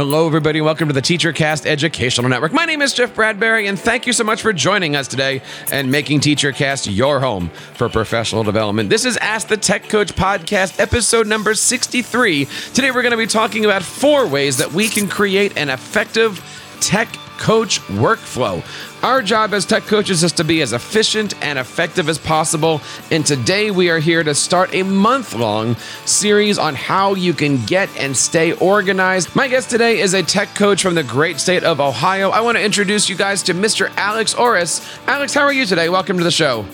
Hello, everybody. Welcome to the TeacherCast Educational Network. My name is Jeff Bradbury, and thank you so much for joining us today and making TeacherCast your home for professional development. This is Ask the Tech Coach podcast, episode number 63. Today, we're going to be talking about four ways that we can create an effective tech coach workflow. Our job as tech coaches is to be as efficient and effective as possible. And today we are here to start a month long series on how you can get and stay organized. My guest today is a tech coach from the great state of Ohio. I want to introduce you guys to Mr. Alex Oris. Alex, how are you today? Welcome to the show.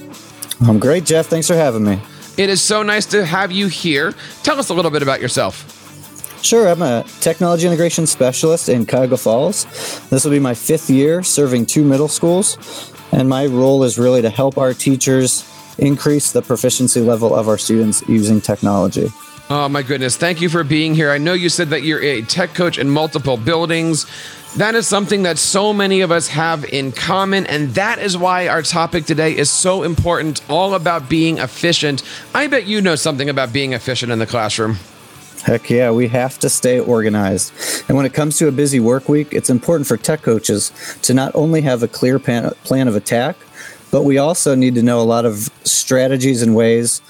I'm great, Jeff. Thanks for having me. It is so nice to have you here. Tell us a little bit about yourself. Sure, I'm a technology integration specialist in Cuyahoga Falls. This will be my fifth year serving two middle schools, and my role is really to help our teachers increase the proficiency level of our students using technology. Oh, my goodness. Thank you for being here. I know you said that you're a tech coach in multiple buildings. That is something that so many of us have in common, and that is why our topic today is so important all about being efficient. I bet you know something about being efficient in the classroom. Heck yeah, we have to stay organized. And when it comes to a busy work week, it's important for tech coaches to not only have a clear plan, plan of attack, but we also need to know a lot of strategies and ways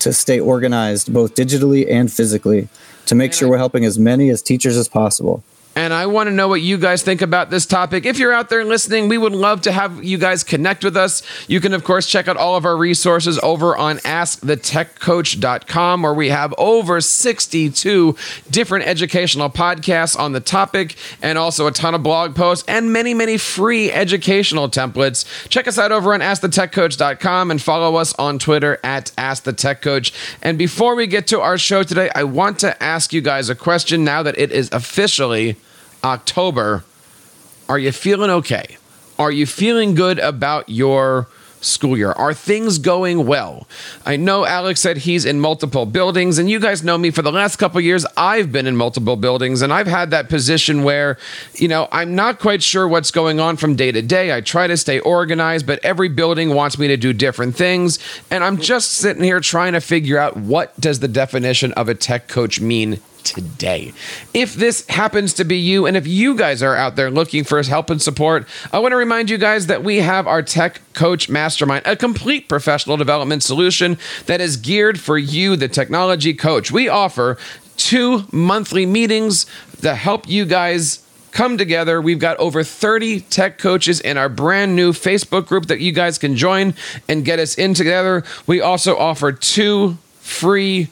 to stay organized, both digitally and physically, to make sure we're helping as many as teachers as possible and I want to know what you guys think about this topic. If you're out there listening, we would love to have you guys connect with us. You can, of course, check out all of our resources over on askthetechcoach.com, where we have over 62 different educational podcasts on the topic, and also a ton of blog posts and many, many free educational templates. Check us out over on askthetechcoach.com and follow us on Twitter at askthetechcoach. And before we get to our show today, I want to ask you guys a question now that it is officially October, are you feeling okay? Are you feeling good about your school year? Are things going well? I know Alex said he's in multiple buildings, and you guys know me for the last couple years. I've been in multiple buildings, and I've had that position where, you know, I'm not quite sure what's going on from day to day. I try to stay organized, but every building wants me to do different things, and I'm just sitting here trying to figure out what does the definition of a tech coach mean today. If this happens to be you, and if you guys are out there looking for help and support, I want to remind you guys that we have our Tech Coach Mastermind, a complete professional development solution that is geared for you, the technology coach. We offer two monthly meetings to help you guys come together. We've got over 30 tech coaches in our brand new Facebook group that you guys can join and get us in together. We also offer two free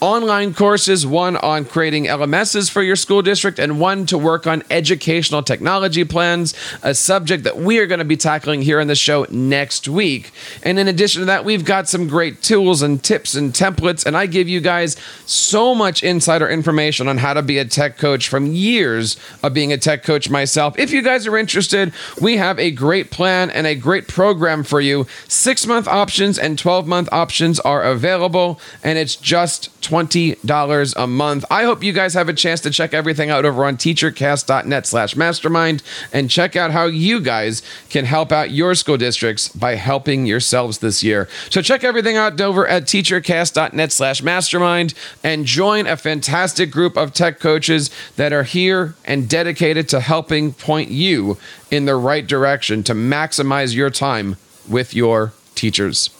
online courses one on creating LMSs for your school district, and one to work on educational technology plans, a subject that we are going to be tackling here on the show next week. And in addition to that, we've got some great tools and tips and templates, and I give you guys so much insider information on how to be a tech coach from years of being a tech coach myself. If you guys are interested, we have a great plan and a great program for you. Six month options and 12 month options are available, and it's just $20 a month. I hope you guys have a chance to check everything out over on teachercast.net slash mastermind and check out how you guys can help out your school districts by helping yourselves this year. So check everything out over at teachercast.net slash mastermind and join a fantastic group of tech coaches that are here and dedicated to helping point you in the right direction to maximize your time with your teachers.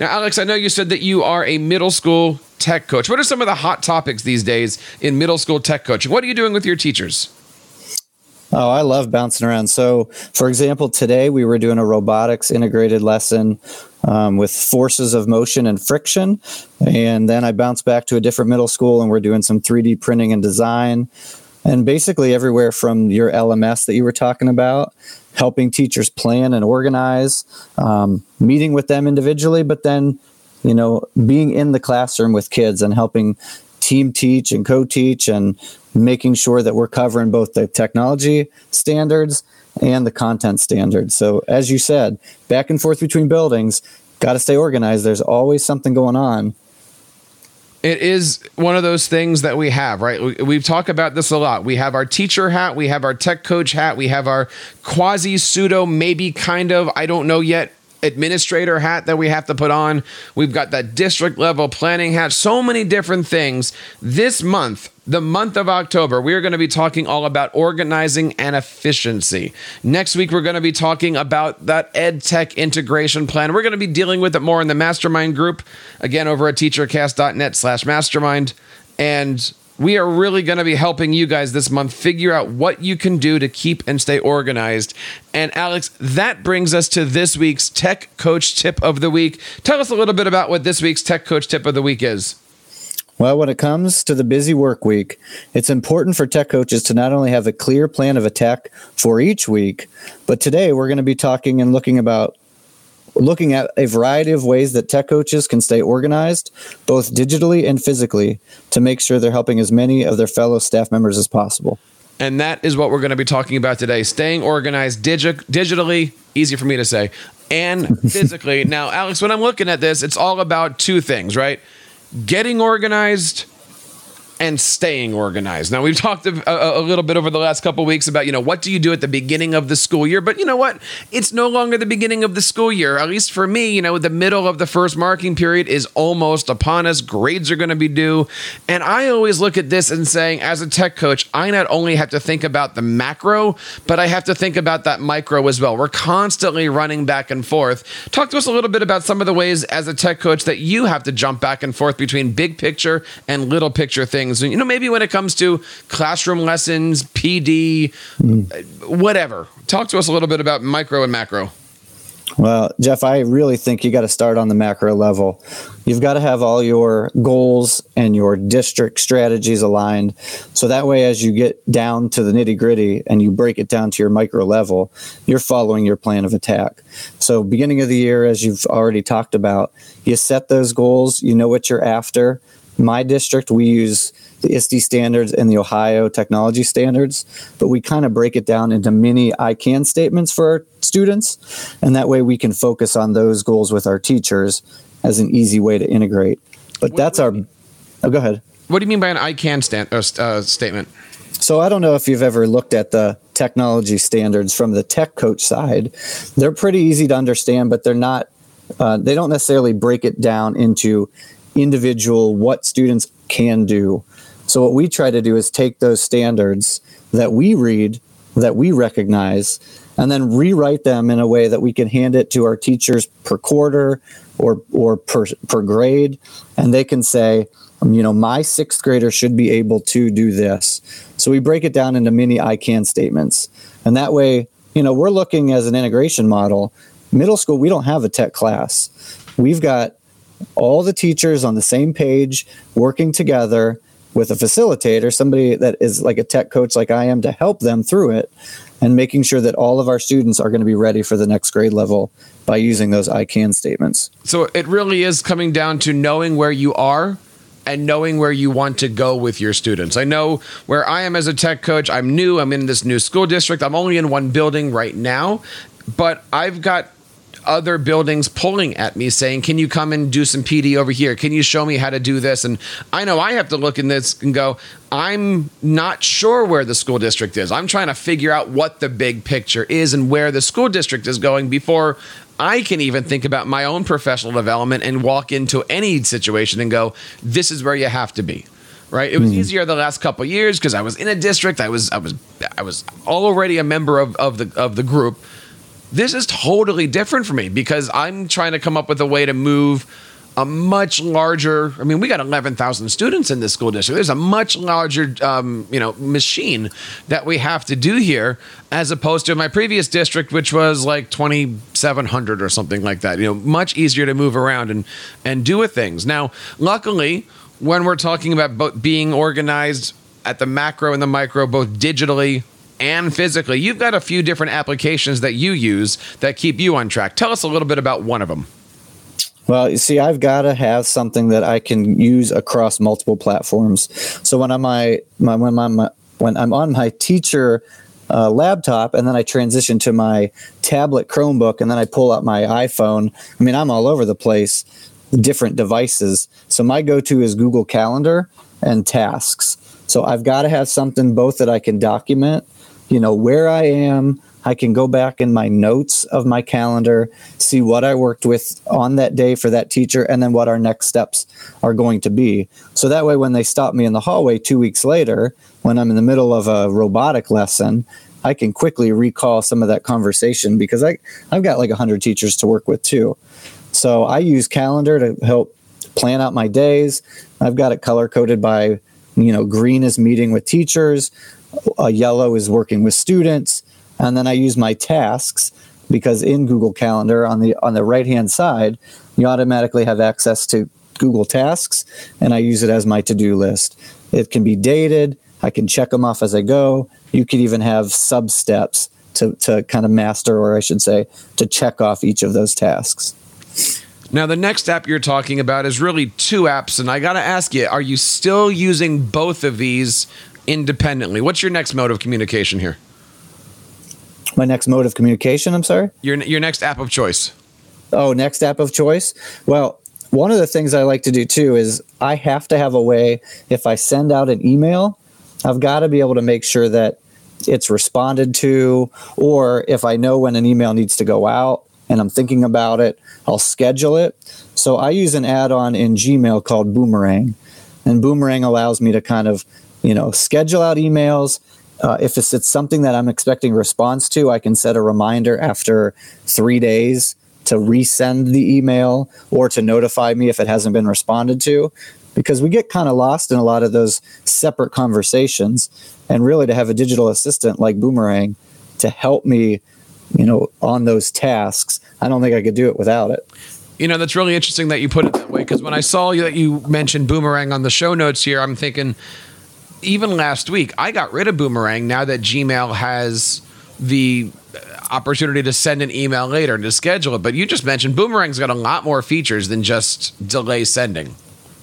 Now, Alex, I know you said that you are a middle school tech coach. What are some of the hot topics these days in middle school tech coaching? What are you doing with your teachers? Oh, I love bouncing around. So, for example, today we were doing a robotics integrated lesson um, with forces of motion and friction. And then I bounced back to a different middle school and we're doing some 3D printing and design. And basically, everywhere from your LMS that you were talking about, helping teachers plan and organize, um, meeting with them individually, but then you know, being in the classroom with kids and helping team teach and co-teach and making sure that we're covering both the technology standards and the content standards. So, as you said, back and forth between buildings, got to stay organized. There's always something going on. It is one of those things that we have, right? We, we've talked about this a lot. We have our teacher hat, we have our tech coach hat, we have our quasi pseudo, maybe kind of, I don't know yet, administrator hat that we have to put on. We've got that district level planning hat, so many different things. This month, the month of October, we are going to be talking all about organizing and efficiency. Next week, we're going to be talking about that ed tech integration plan. We're going to be dealing with it more in the mastermind group, again, over at teachercast.net slash mastermind. And we are really going to be helping you guys this month figure out what you can do to keep and stay organized. And Alex, that brings us to this week's Tech Coach Tip of the Week. Tell us a little bit about what this week's Tech Coach Tip of the Week is. Well, when it comes to the busy work week, it's important for tech coaches to not only have a clear plan of attack for each week, but today we're going to be talking and looking about looking at a variety of ways that tech coaches can stay organized, both digitally and physically, to make sure they're helping as many of their fellow staff members as possible. And that is what we're going to be talking about today staying organized digi- digitally, easy for me to say, and physically. now, Alex, when I'm looking at this, it's all about two things, right? Getting organized and staying organized. Now we've talked a, a, little bit over the last couple weeks about you know what do you do at the beginning of the school year, but you know what? It's no longer the beginning of the school year. At least for me, you know, the middle of the first marking period is almost upon us. Grades are going to be due, and I always look at this and saying, as a tech coach, I not only have to think about the macro, but I have to think about that micro as well. We're constantly running back and forth. Talk to us a little bit about some of the ways as a tech coach that you have to jump back and forth between big picture and little picture things things. You know, maybe when it comes to classroom lessons, PD, mm. whatever. Talk to us a little bit about micro and macro. Well, Jeff, I really think you got to start on the macro level. You've got to have all your goals and your district strategies aligned. So that way, as you get down to the nitty gritty and you break it down to your micro level, you're following your plan of attack. So, beginning of the year, as you've already talked about, you set those goals, you know what you're after, my district, we use the ISTE standards and the Ohio technology standards, but we kind of break it down into mini I can statements for our students. And that way we can focus on those goals with our teachers as an easy way to integrate. But what, that's our. Oh, go ahead. What do you mean by an I can stand, uh, uh, statement? So I don't know if you've ever looked at the technology standards from the tech coach side. They're pretty easy to understand, but they're not. Uh, they don't necessarily break it down into individual what students can do. So what we try to do is take those standards that we read, that we recognize, and then rewrite them in a way that we can hand it to our teachers per quarter or or per per grade, and they can say, um, you know, my sixth grader should be able to do this. So we break it down into mini I can statements, and that way, you know, we're looking as an integration model. Middle school, we don't have a tech class. We've got all the teachers on the same page, working together with a facilitator, somebody that is like a tech coach like I am to help them through it and making sure that all of our students are going to be ready for the next grade level by using those I can statements. So it really is coming down to knowing where you are and knowing where you want to go with your students. I know where I am as a tech coach. I'm new. I'm in this new school district. I'm only in one building right now, but I've got other buildings pulling at me saying, Can you come and do some PD over here? Can you show me how to do this? And I know I have to look in this and go, I'm not sure where the school district is. I'm trying to figure out what the big picture is and where the school district is going before I can even think about my own professional development and walk into any situation and go, This is where you have to be right? It was mm-hmm. easier the last couple years because I was in a district. I was I was I was already a member of, of the of the group. This is totally different for me because I'm trying to come up with a way to move a much larger i mean we got 11000 students in this school district. There's a much larger um, you know machine that we have to do here as opposed to my previous district which was like 2700 or something like that. You know much easier to move around and and do with things. Now luckily when we're talking about being organized at the macro and the micro both digitally and physically. You've got a few different applications that you use that keep you on track. Tell us a little bit about one of them. Well, you see, I've got to have something that I can use across multiple platforms. So when I'm my, my when I'm when I'm on my teacher uh, laptop and then I transition to my tablet Chromebook and then I pull out my iPhone. I mean, I'm all over the place, different devices. So my go-to is Google Calendar and Tasks. So I've got to have something both that I can document, you know, where I am, I can go back in my notes of my calendar, see what I worked with on that day for that teacher, and then what our next steps are going to be. So that way, when they stop me in the hallway two weeks later, when I'm in the middle of a robotic lesson, I can quickly recall some of that conversation because I, I've got like 100 teachers to work with too. So I use calendar to help plan out my days. I've got it color coded by, you know, green is meeting with teachers, uh, yellow is working with students, and then I use my tasks because in Google Calendar on the on the right hand side, you automatically have access to Google Tasks, and I use it as my to do list. It can be dated. I can check them off as I go. You could even have sub steps to, to kind of master, or I should say, to check off each of those tasks. Now, the next app you're talking about is really two apps, and I got to ask you, are you still using both of these independently? What's your next mode of communication here? My next mode of communication, I'm sorry? Your, your next app of choice. Oh, next app of choice? Well, one of the things I like to do too is I have to have a way, if I send out an email, I've got to be able to make sure that it's responded to, or if I know when an email needs to go out and I'm thinking about it, I'll schedule it. So I use an add on in Gmail called Boomerang. And Boomerang allows me to kind of, you know, schedule out emails. Uh, if it's, it's something that I'm expecting response to, I can set a reminder after three days to resend the email or to notify me if it hasn't been responded to because we get kind of lost in a lot of those separate conversations and really to have a digital assistant like boomerang to help me you know on those tasks i don't think i could do it without it you know that's really interesting that you put it that way because when i saw that you mentioned boomerang on the show notes here i'm thinking even last week i got rid of boomerang now that gmail has the opportunity to send an email later and to schedule it but you just mentioned boomerang's got a lot more features than just delay sending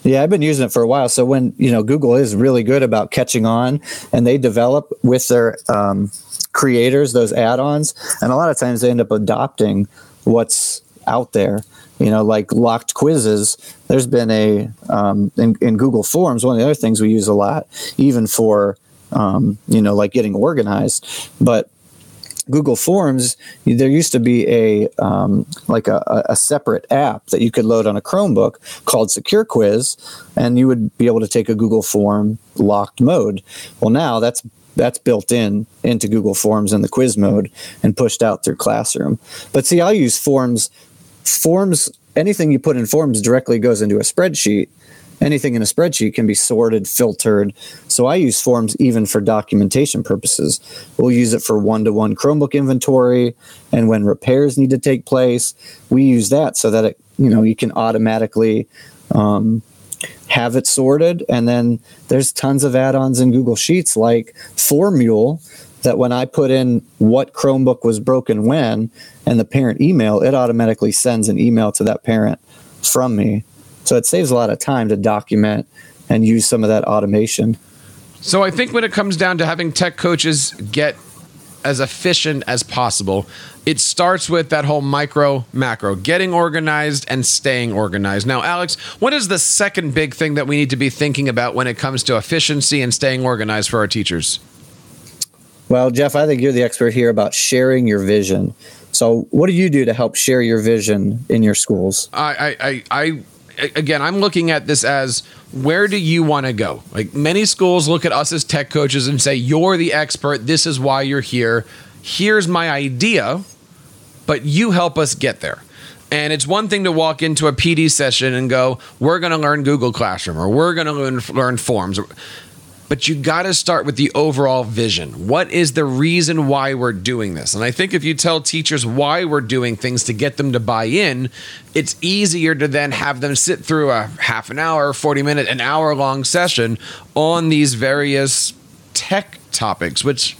yeah, I've been using it for a while. So when you know Google is really good about catching on, and they develop with their um, creators those add-ons, and a lot of times they end up adopting what's out there. You know, like locked quizzes. There's been a um, in, in Google Forms. One of the other things we use a lot, even for um, you know, like getting organized. But Google Forms, there used to be a um, like a, a, separate app that you could load on a Chromebook called Secure Quiz, and you would be able to take a Google Form locked mode. Well, now that's that's built in into Google Forms in the quiz mode and pushed out through Classroom. But see, I'll use Forms. Forms, anything you put in Forms directly goes into a spreadsheet anything in a spreadsheet can be sorted, filtered. So I use forms even for documentation purposes. We'll use it for one to one Chromebook inventory. And when repairs need to take place, we use that so that it, you know, you can automatically um, have it sorted. And then there's tons of add ons in Google Sheets like formMule that when I put in what Chromebook was broken when and the parent email, it automatically sends an email to that parent from me so it saves a lot of time to document and use some of that automation. So I think when it comes down to having tech coaches get as efficient as possible, it starts with that whole micro macro, getting organized and staying organized. Now, Alex, what is the second big thing that we need to be thinking about when it comes to efficiency and staying organized for our teachers? Well, Jeff, I think you're the expert here about sharing your vision. So, what do you do to help share your vision in your schools? I, I, I again, I'm looking at this as where do you want to go? Like many schools look at us as tech coaches and say, you're the expert. This is why you're here. Here's my idea, but you help us get there. And it's one thing to walk into a PD session and go, we're going to learn Google Classroom or we're going to learn, learn forms but you got to start with the overall vision. What is the reason why we're doing this? And I think if you tell teachers why we're doing things to get them to buy in, it's easier to then have them sit through a half an hour, 40 minute, an hour long session on these various tech topics, which,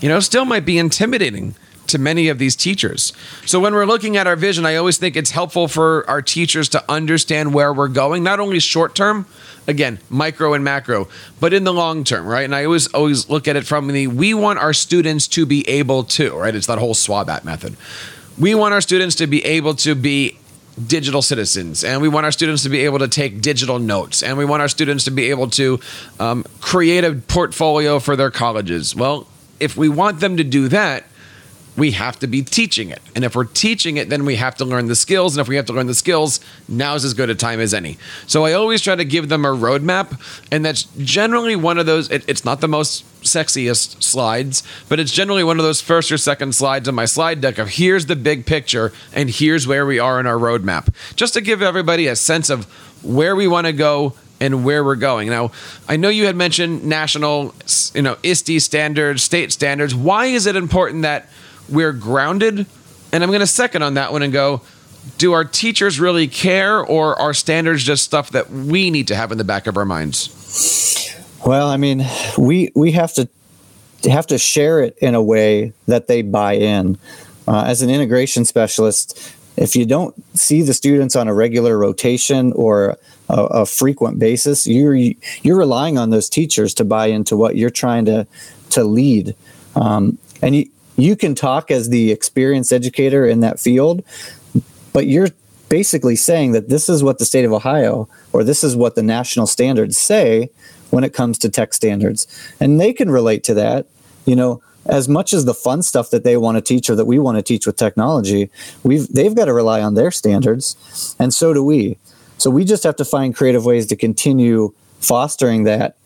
you know, still might be intimidating to many of these teachers. So when we're looking at our vision, I always think it's helpful for our teachers to understand where we're going, not only short term, again, micro and macro, but in the long term, right? And I always always look at it from the we want our students to be able to, right? It's that whole SWBAT method. We want our students to be able to be digital citizens and we want our students to be able to take digital notes and we want our students to be able to um, create a portfolio for their colleges well if we want them to do that we have to be teaching it. And if we're teaching it, then we have to learn the skills. And if we have to learn the skills, now's as good a time as any. So I always try to give them a roadmap. And that's generally one of those, it, it's not the most sexiest slides, but it's generally one of those first or second slides on my slide deck of here's the big picture and here's where we are in our roadmap. Just to give everybody a sense of where we want to go and where we're going. Now, I know you had mentioned national, you know, ISTE standards, state standards. Why is it important that we're grounded. And I'm going to second on that one and go, do our teachers really care or are standards just stuff that we need to have in the back of our minds? Well, I mean, we we have to have to share it in a way that they buy in. Uh, as an integration specialist, if you don't see the students on a regular rotation or a, a, frequent basis, you're you're relying on those teachers to buy into what you're trying to to lead. Um, and you, you can talk as the experienced educator in that field, but you're basically saying that this is what the state of Ohio or this is what the national standards say when it comes to tech standards. And they can relate to that. You know, as much as the fun stuff that they want to teach or that we want to teach with technology, we've they've got to rely on their standards, and so do we. So we just have to find creative ways to continue fostering that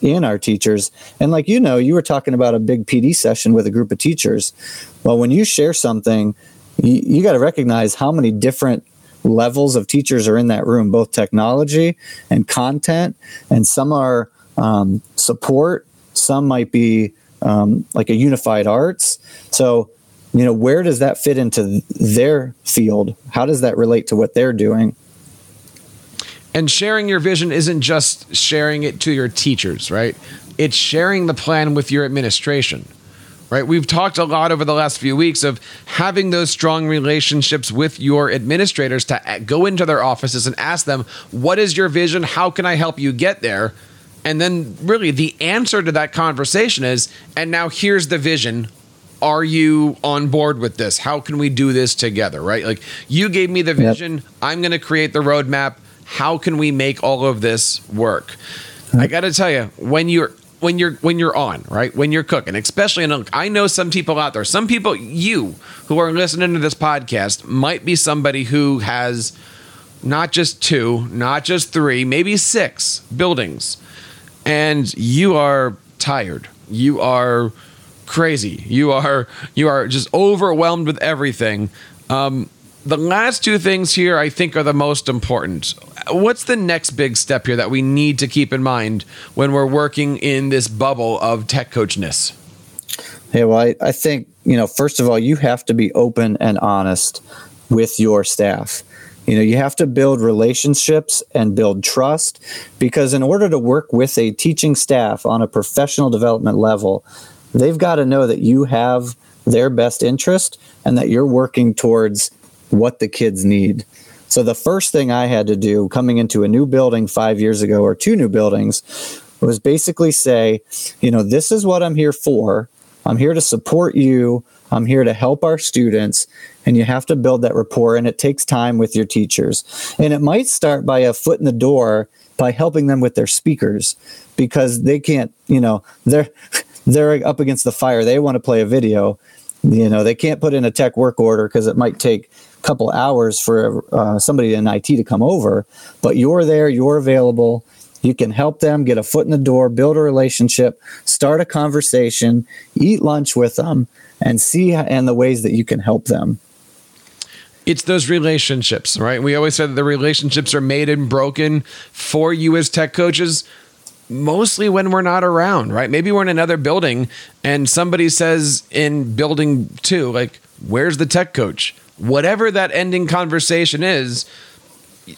in our teachers. And like you know, you were talking about a big PD session with a group of teachers. Well, when you share something, you, you got to recognize how many different levels of teachers are in that room, both technology and content, and some are um, support, some might be um, like a unified arts. So, you know, where does that fit into their field? How does that relate to what they're doing? And sharing your vision isn't just sharing it to your teachers, right? It's sharing the plan with your administration, right? We've talked a lot over the last few weeks of having those strong relationships with your administrators to go into their offices and ask them, what is your vision? How can I help you get there? And then, really, the answer to that conversation is, and now here's the vision are you on board with this? How can we do this together? Right? Like you gave me the vision. Yep. I'm going to create the roadmap how can we make all of this work? I got to tell you, when you're when you're when you're on right? When you're cooking especially in i know some people out there some people you who are listening to this podcast might be somebody who has not just two not just three maybe six buildings and you are tired. You are crazy. You are you are just overwhelmed with everything. Um, the last two things here I think are the most important. What's the next big step here that we need to keep in mind when we're working in this bubble of tech coachness? Yeah, well, I, I think, you know, first of all, you have to be open and honest with your staff. You know, you have to build relationships and build trust because in order to work with a teaching staff on a professional development level, they've got to know that you have their best interest and that you're working towards what the kids need. So the first thing I had to do coming into a new building five years ago or two new buildings was basically say, you know, this is what I'm here for. I'm here to support you. I'm here to help our students. And you have to build that rapport. And it takes time with your teachers. And it might start by a foot in the door by helping them with their speakers because they can't, you know, they're they're up against the fire. They want to play a video. You know, they can't put in a tech work order because it might take couple hours for uh, somebody in IT to come over, but you're there, you're available. You can help them get a foot in the door, build a relationship, start a conversation, eat lunch with them, and see and the ways that you can help them. It's those relationships, right? We always said that the relationships are made and broken for you as tech coaches mostly when we're not around, right? Maybe we're in another building and somebody says in building two, like, where's the tech coach? whatever that ending conversation is,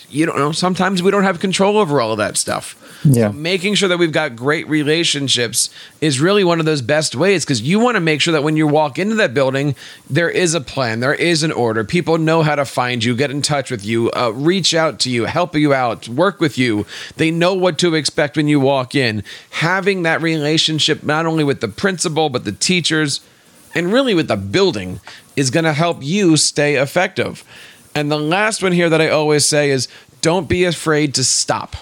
you don't know, sometimes we don't have control over all of that stuff. Yeah. So making sure that we've got great relationships is really one of those best ways because you want to make sure that when you walk into that building, there is a plan, there is an order. People know how to find you, get in touch with you, uh, reach out to you, help you out, work with you. They know what to expect when you walk in. Having that relationship, not only with the principal, but the teachers, and really with the building, is going to help you stay effective. And the last one here that I always say is don't be afraid to stop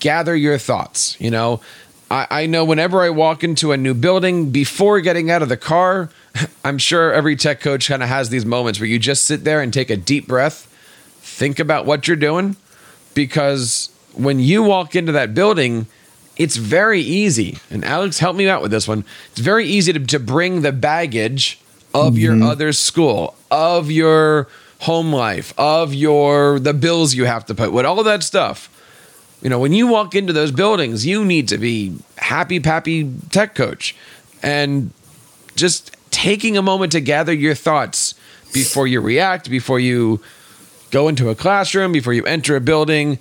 gather your thoughts. You know, I, I know whenever I walk into a new building, before getting out of the car, I'm sure every tech coach kind of has these moments where you just sit there and take a deep breath, think about what you're doing, because when you walk into that building, it's very easy. And Alex, help me out with this one. It's very easy to, to bring the baggage of your mm-hmm. other school, of your home life, of your the bills you have to put, with all that stuff you know, when you walk into those buildings, you need to be happy, pappy tech coach and just taking a moment to gather your thoughts before you react, before you go into a classroom, before you enter a building.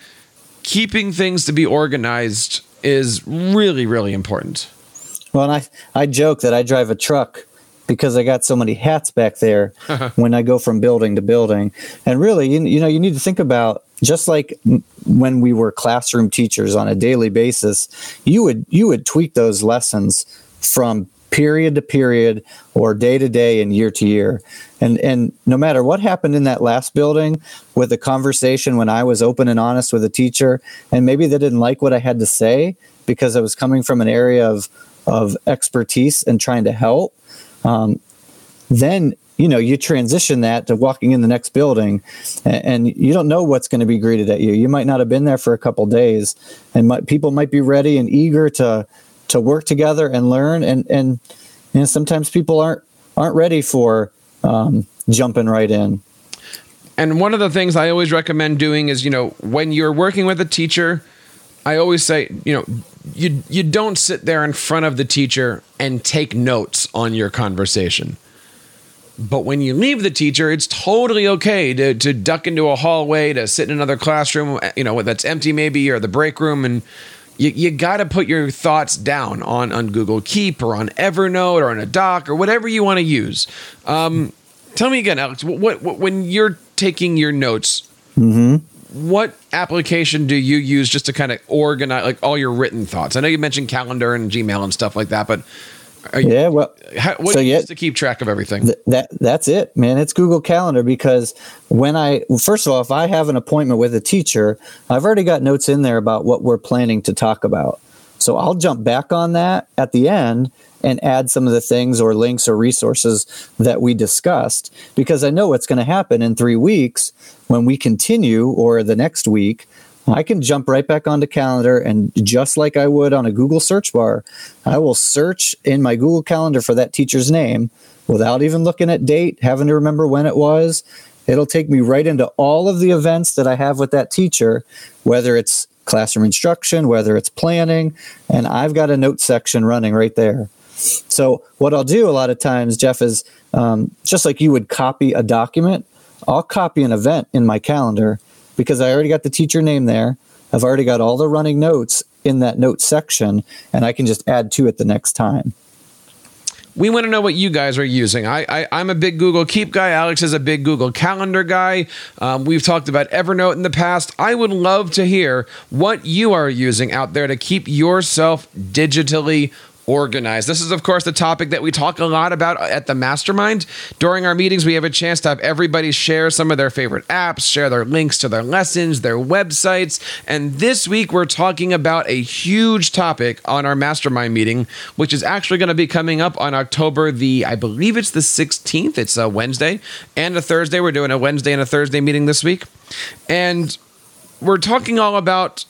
Keeping things to be organized is really, really important. Well, and I, I joke that I drive a truck because I got so many hats back there when I go from building to building. And really, you, you know, you need to think about just like when we were classroom teachers on a daily basis, you would you would tweak those lessons from period to period or day to day and year to year. And and no matter what happened in that last building with the conversation when I was open and honest with a teacher and maybe they didn't like what I had to say because I was coming from an area of of expertise and trying to help, um, then you know you transition that to walking in the next building and, and you don't know what's going to be greeted at you you might not have been there for a couple days and people might be ready and eager to to work together and learn and and know sometimes people aren't aren't ready for um, jumping right in and one of the things i always recommend doing is you know when you're working with a teacher i always say you know you you don't sit there in front of the teacher and take notes on your conversation but when you leave the teacher, it's totally okay to, to duck into a hallway, to sit in another classroom, you know, that's empty maybe, or the break room. And you, you got to put your thoughts down on, on Google Keep or on Evernote or on a doc or whatever you want to use. Um, tell me again, Alex, what, what, when you're taking your notes, mm-hmm. what application do you use just to kind of organize like all your written thoughts? I know you mentioned calendar and Gmail and stuff like that, but you, yeah, well, how, what so yeah, to keep track of everything? th- that that's it, man. It's Google Calendar because when I first of all, if I have an appointment with a teacher, I've already got notes in there about what we're planning to talk about. So I'll jump back on that at the end and add some of the things or links or resources that we discussed because I know what's going to happen in 3 weeks when we continue or the next week I can jump right back onto calendar and just like I would on a Google search bar, I will search in my Google Calendar for that teacher's name without even looking at date, having to remember when it was. It'll take me right into all of the events that I have with that teacher, whether it's classroom instruction, whether it's planning, and I've got a note section running right there. So, what I'll do a lot of times, Jeff, is um, just like you would copy a document, I'll copy an event in my calendar because I already got the teacher name there. I've already got all the running notes in that note section, and I can just add to it the next time. We want to know what you guys are using. I, I am a big Google Keep guy. Alex is a big Google Calendar guy. Um, we've talked about Evernote in the past. I would love to hear what you are using out there to keep yourself digitally organized. This is, of course, the topic that we talk a lot about at the mastermind. During our meetings, we have a chance to have everybody share some of their favorite apps, share their links to their lessons, their websites. And this week, we're talking about a huge topic on our mastermind meeting, which is actually going to be coming up on October the, I believe it's the 16th. It's a Wednesday and a Thursday. We're doing a Wednesday and a Thursday meeting this week. And we're talking all about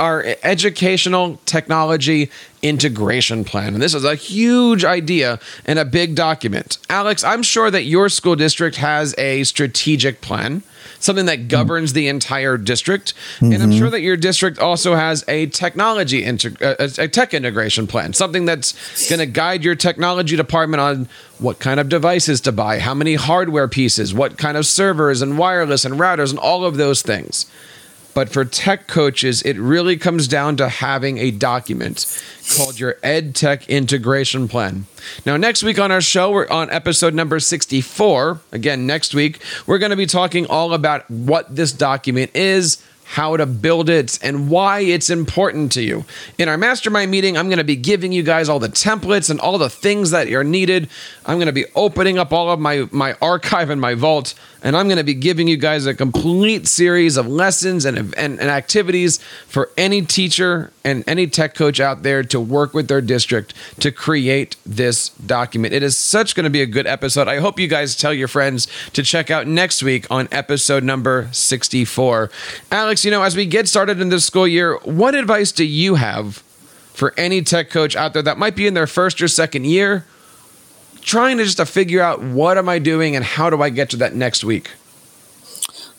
our educational technology integration plan. And this is a huge idea and a big document. Alex, I'm sure that your school district has a strategic plan, something that governs the entire district. Mm-hmm. And I'm sure that your district also has a technology, integ- uh, a tech integration plan, something that's going to guide your technology department on what kind of devices to buy, how many hardware pieces, what kind of servers and wireless and routers and all of those things. But for tech coaches, it really comes down to having a document called your Ed Tech Integration Plan. Now, next week on our show, we're on episode number 64. Again, next week, we're going to be talking all about what this document is how to build it, and why it's important to you. In our mastermind meeting, I'm going to be giving you guys all the templates and all the things that are needed. I'm going to be opening up all of my, my archive and my vault, and I'm going to be giving you guys a complete series of lessons and, and, and activities for any teacher and any tech coach out there to work with their district to create this document. It is such going to be a good episode. I hope you guys tell your friends to check out next week on episode number 64. Alex, you know, as we get started in this school year, what advice do you have for any tech coach out there that might be in their first or second year, trying to just to figure out what am I doing and how do I get to that next week?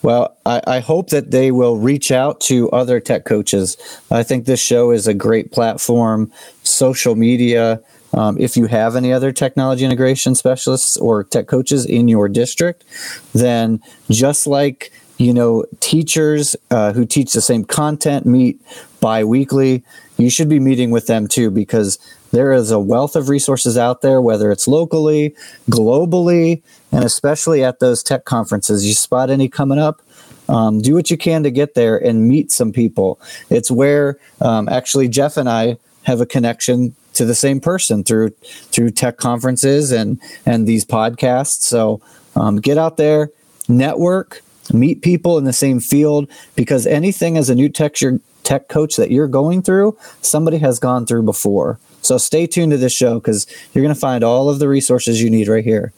Well, I, I, hope that they will reach out to other tech coaches. I think this show is a great platform, social media. Um, if you have any other technology integration specialists or tech coaches in your district, then just like you know, teachers uh, who teach the same content meet bi-weekly. You should be meeting with them too because there is a wealth of resources out there, whether it's locally, globally, and especially at those tech conferences. You spot any coming up? Um, do what you can to get there and meet some people. It's where um, actually Jeff and I have a connection to the same person through through tech conferences and and these podcasts. So um, get out there, network, meet people in the same field because anything as a new tech, your tech coach that you're going through, somebody has gone through before. So stay tuned to this show because you're going to find all of the resources you need right here.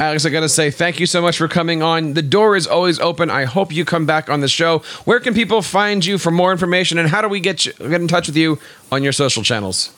Alex, I got to say thank you so much for coming on. The door is always open. I hope you come back on the show. Where can people find you for more information and how do we get you, get in touch with you on your social channels?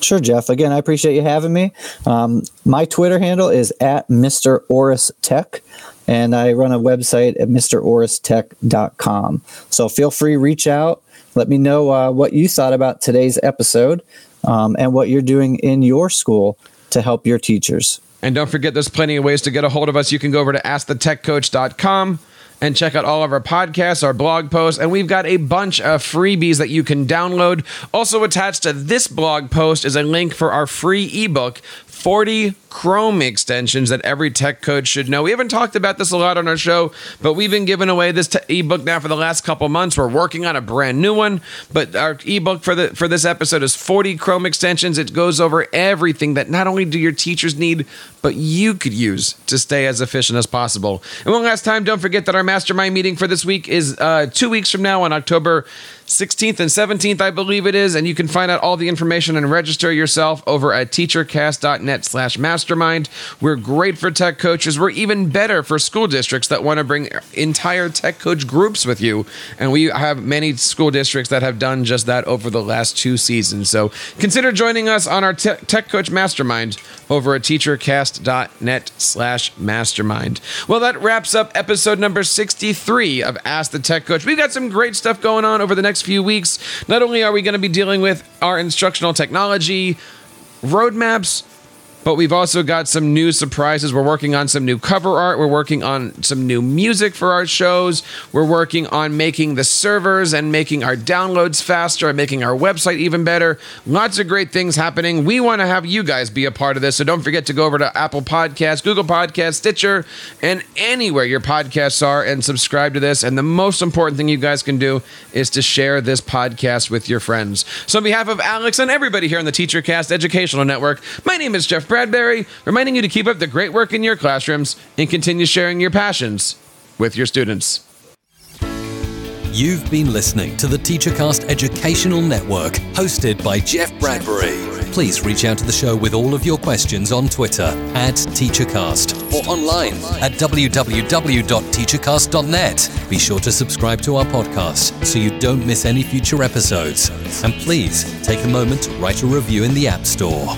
Sure, Jeff. Again, I appreciate you having me. Um, my Twitter handle is at Mr. Oris Tech and I run a website at mroristech.com. So feel free, reach out, let me know uh, what you thought about today's episode um, and what you're doing in your school to help your teachers. And don't forget, there's plenty of ways to get a hold of us. You can go over to askthetechcoach.com and check out all of our podcasts, our blog posts, and we've got a bunch of freebies that you can download. Also attached to this blog post is a link for our free ebook 40 Chrome extensions that every tech coach should know. We haven't talked about this a lot on our show, but we've been giving away this te- ebook now for the last couple months. We're working on a brand new one, but our ebook for the for this episode is 40 Chrome extensions. It goes over everything that not only do your teachers need, but you could use to stay as efficient as possible. And one last time, don't forget that our mastermind meeting for this week is uh, two weeks from now on October 16th and 17th, I believe it is. And you can find out all the information and register yourself over at teachercast.net slash mastermind. We're great for tech coaches. We're even better for school districts that want to bring entire tech coach groups with you. And we have many school districts that have done just that over the last two seasons. So consider joining us on our te- tech coach mastermind over at teachercast.net slash mastermind. Well, that wraps up episode number 63 of Ask the Tech Coach. We've got some great stuff going on over the next few weeks. Not only are we going to be dealing with our instructional technology roadmaps, but we've also got some new surprises. We're working on some new cover art. We're working on some new music for our shows. We're working on making the servers and making our downloads faster and making our website even better. Lots of great things happening. We want to have you guys be a part of this. So don't forget to go over to Apple Podcasts, Google Podcasts, Stitcher, and anywhere your podcasts are and subscribe to this. And the most important thing you guys can do is to share this podcast with your friends. So, on behalf of Alex and everybody here on the TeacherCast Educational Network, my name is Jeff Bradbury, reminding you to keep up the great work in your classrooms and continue sharing your passions with your students. You've been listening to the TeacherCast Educational Network, hosted by Jeff Bradbury. Please reach out to the show with all of your questions on Twitter at TeacherCast or online at www.teachercast.net. Be sure to subscribe to our podcast so you don't miss any future episodes. And please take a moment to write a review in the App Store.